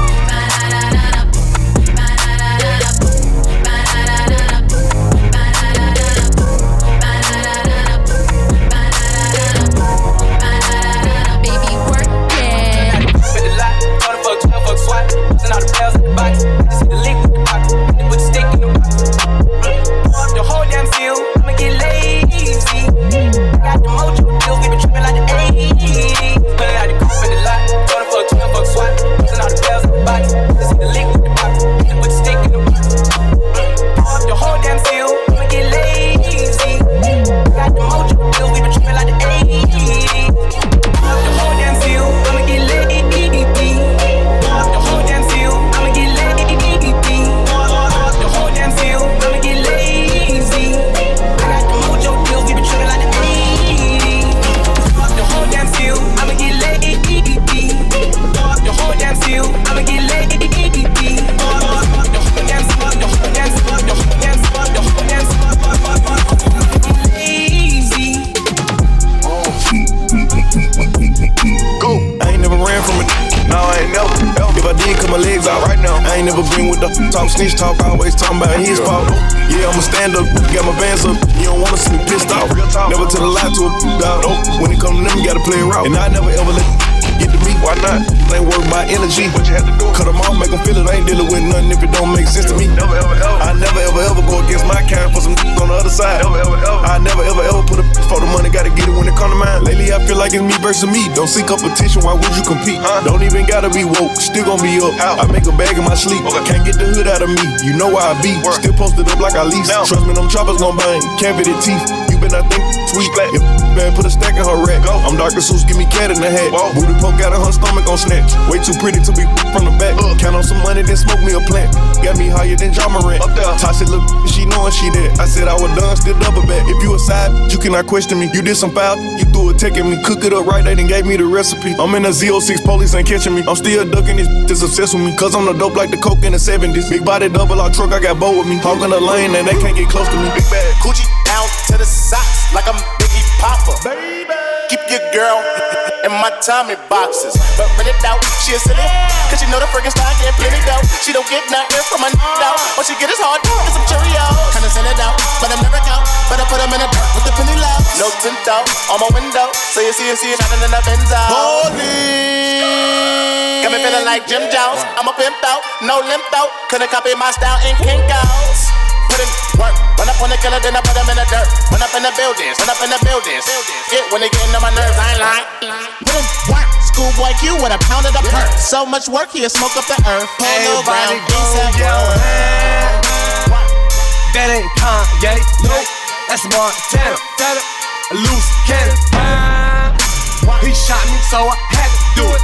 Never been with the talk snitch talk. Always talking about his fault. Yeah, I'ma stand up, got my bands up. You don't wanna see me pissed off. Never tell a lie to a dog. When it come to them, gotta play around. And I never ever let me. Why not? Ain't worth my energy. What you had to do? Cut them off, make them feel it. I ain't dealing with nothing if it don't make sense to me. Never ever ever. I never ever ever go against my kind for some on the other side. Never ever ever. I never ever ever put a for the money. Gotta get it when it come to mine. Lately, I feel like it's me versus me. Don't see competition. Why would you compete? Don't even gotta be woke. Still gonna be up. I make a bag in my sleep. Can't get the hood out of me. You know why I be. Still posted up like I lease. Trust me, them choppers gon' bang. Cavity teeth. You been I think sweet. If bad, put a stack in her rack. I'm Dr. Seuss, give me cat in the hat. Booty poke out of her stomach on snatch. Way too pretty to be from the back. Count on some money, then smoke me a plant. Got me higher than Ja Morant. Up there. Tasha look, she knowing she did. I said I was done, still double back. If you a side, you cannot question me. You did some foul, you threw a tick at me. Cook it up right, they done gave me the recipe. I'm in a Z06, police ain't catching me. I'm still ducking this, this obsessed with me. Cause I'm the dope like the coke in the 70s. Big body double R truck, I got bow with me. In the lane, and they can't get close to me. Big bag. Coochie down to the socks like I'm Biggie Popper. Baby. Keep your girl in my Tommy boxes. But rent it out, she a silly. Cause she know the friggin' style get plenty dough. She don't get nothing from a uh-huh. out. All she get is hard and some Cheerios. Kinda send it out, but I'm never out. Better put them in the dirt with the penny low. No tint out on my window. So you see it, see shining in the Benz out. Holy. Got me feeling like Jim Jones. I'm a pimp out, no limp out. Couldn't copy my style in kink outs. Put in work, run up on the killer, then I put him in the dirt. Run up in the buildings, run up in the buildings. Get when they getting on my nerves, I ain't lying. Put in work, schoolboy Q with a pound of the perk. So much work, he'll smoke up the earth. Polo brown, ASAP That ain't Kanye, nope. That's Montana. A loose cannon. He shot me, so I had to do it.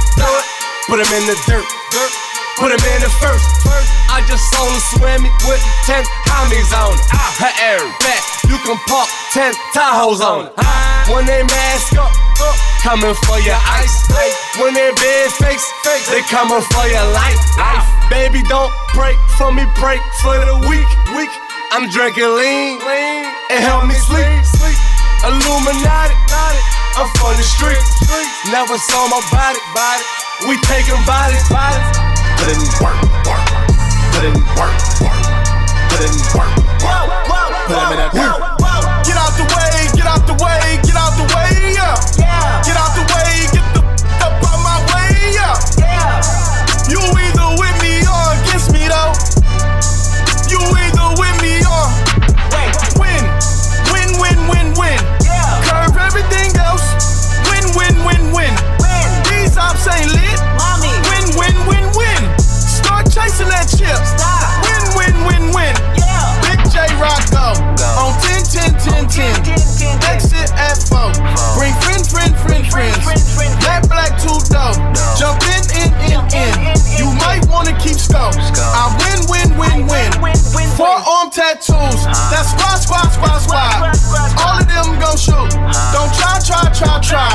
Put him in the dirt. Put him in the first. I just saw him swimming with 10 homies on it. Ah, her air back, you can park 10 Tahoes on it. When they mask up, uh, coming for your ice. When they big face, they coming for your life. life. Ah. Baby, don't break for me, break for the weak. weak. I'm drinking lean, and help me sleep. Illuminati, I'm from the streets. Never saw my body, body. We taking bodies, bodies. Put in work, work. Put in work, work. Put in work, work. Put him in that dirt. Squad, squad, squad, squad. All of them gon' shoot. Don't try, try, try, try.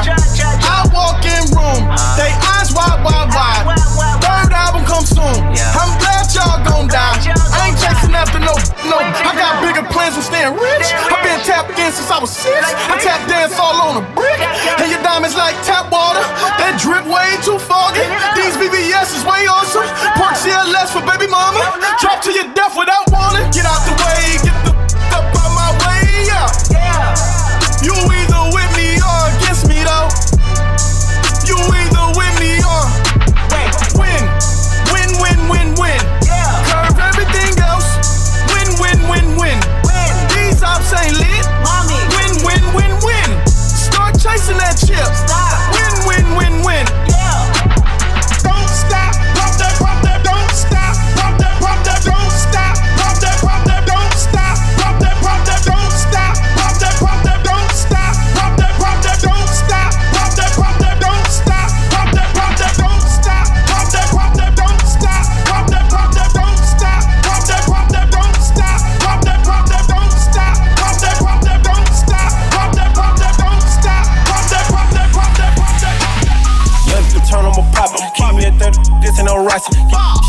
I walk in room. They eyes wide, wide, wide. Third album come soon. I'm glad y'all gon' die. I ain't chasing after no, no. I got bigger plans than staying rich. i been tapped in since I was six. I tap dance all on a brick. And your diamonds like tap water. That drip way too foggy. These VVS is way awesome. Park CLS for baby mama. Drop to your death without warning. Get out the way. This ain't no ricing.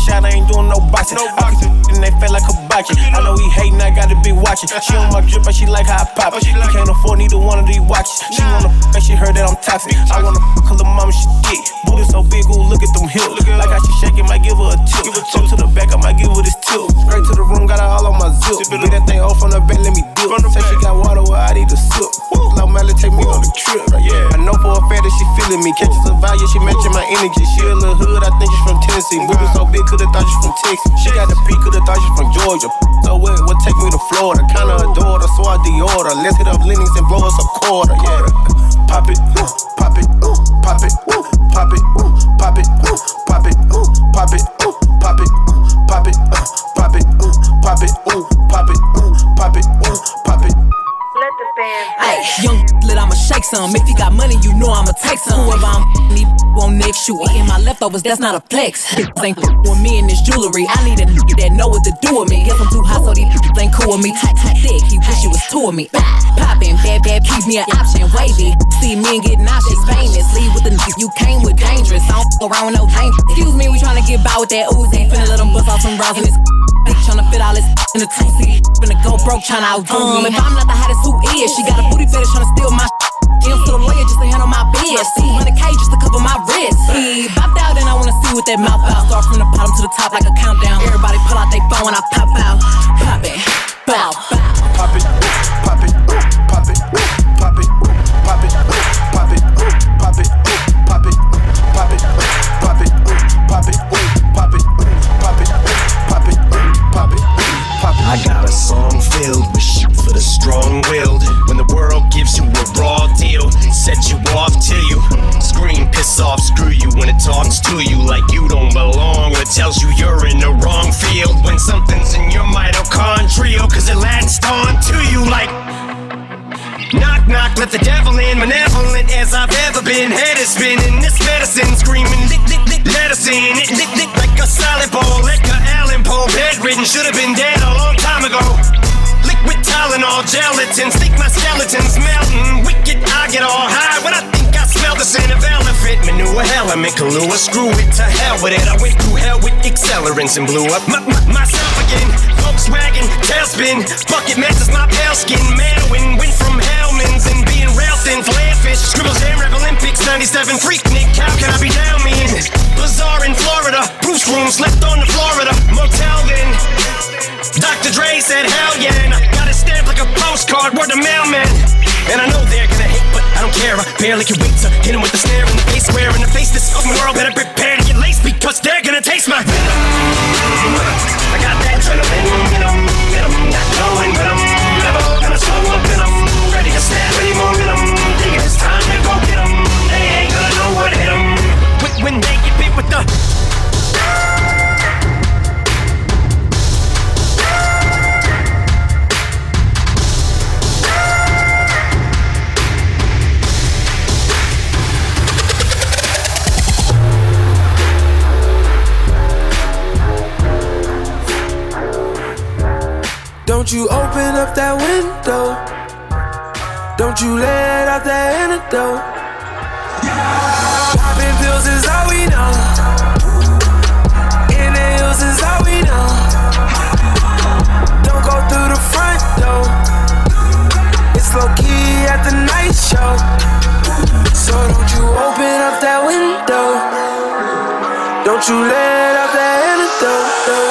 Shot, I ain't doing no boxing. I can and they feel like a boxing. I know he hating, I gotta be watching. She on my drip, but she like how I pop. She can't afford neither one of these watches. She wanna f, and she heard that I'm toxic. I wanna f, the mama she thick. Booty so big, ooh, look at them hips. Like how she shaking, might give her a tip. Tip to the back, I might give her this tip. Straight to the room, got her all on my zip. Beat that thing off from the back, let me dip. Say she got water, well, I need a sip. Low Melly take me on the trip. Yeah. I know for a fact that she feeling me. Catches a value, she matching my energy. She a little hood, I think she's from Tennessee. Booty so big, could've thought she's from Texas. She got the P, could've thought she's from Georgia. So what, what take me to Florida? Kinda adore her, so I deorder. Let's hit up Lenox and blow us a quarter, yeah. Pop it, uh, pop it, uh, pop it, uh, pop it, uh, pop it, uh, pop it, uh, pop it, uh, pop it, uh, pop it, uh, pop it, uh, pop it, uh, pop it, uh, pop it, uh, pop it. Ay, young lit, I'ma shake some. If you got money, you know I'ma take some. Whoever I'm need on next you. Eating my leftovers, that's not a flex. Ain't with me in this jewelry. I need a nigga that know what to do with me. Guess I'm too hot, so these ain't cool with me. Tight, tight, thick, he wish you was two of me. Poppin', bad, bad, keep me an option. Wavy, see me and get nauseous. Famous, leave with the niggas you came with dangerous. I don't around with no danger. Excuse me, we tryna get by with that Uzi. Finna let them bust off some rounds in this. Bitch tryna fit all this in the two seat. Finna go broke tryna outdo um, me. If I'm not the hottest, who is? She got a booty fetish tryna steal my. M's to the lawyer just to handle my biz. 200k just to cover my wrist. He bopped out and I wanna see what that mouth out. Start from the bottom to the top like a countdown. Everybody pull out their phone when I pop out. Pop it, bow, bow. Pop it, pop it, pop it, song filled with shit for the strong-willed. When the world gives you a raw deal, set you off till you scream, piss off, screw you. When it talks to you like you don't belong, or tells you you're in the wrong field. When something's in your mitochondrial, cause it latched on to you like. Knock, knock, let the devil in. Malevolent as I've ever been. Head is spinning. This medicine screaming. Let us in. It Should have been dead a long time ago. Liquid Tylenol, gelatin. Stick my skeletons melting. Wicked, I get all high when I think I smell the scent of elephant manure. Element Kahlua. Screw it to hell with it. I went through hell with accelerants and blew up my, my, myself again. Volkswagen, tailspin. Bucket matches my pale skin. Manwin went from Hellman's and thin. Flarefish, scribbles, jam rap Olympics. 97 Freaknik. How can I be down mean? Bizarre in Florida. Proof room slept on the Florida motel then. Dr. Dre said hell yeah. And I got it stamped like a postcard. Word to mailman. And I know they're gonna hate, but I don't care. I barely can wait to hit 'em with the snare in the face. Square in the face. This fucking world better prepare to get laced because they're gonna taste my venom. I got that adrenaline Don't you open up that window. Don't you let out that antidote. Popping pills is all we know. Inhales is all we know. Don't go through the front door. It's low key at the night show. So don't you open up that window. Don't you let out that antidote.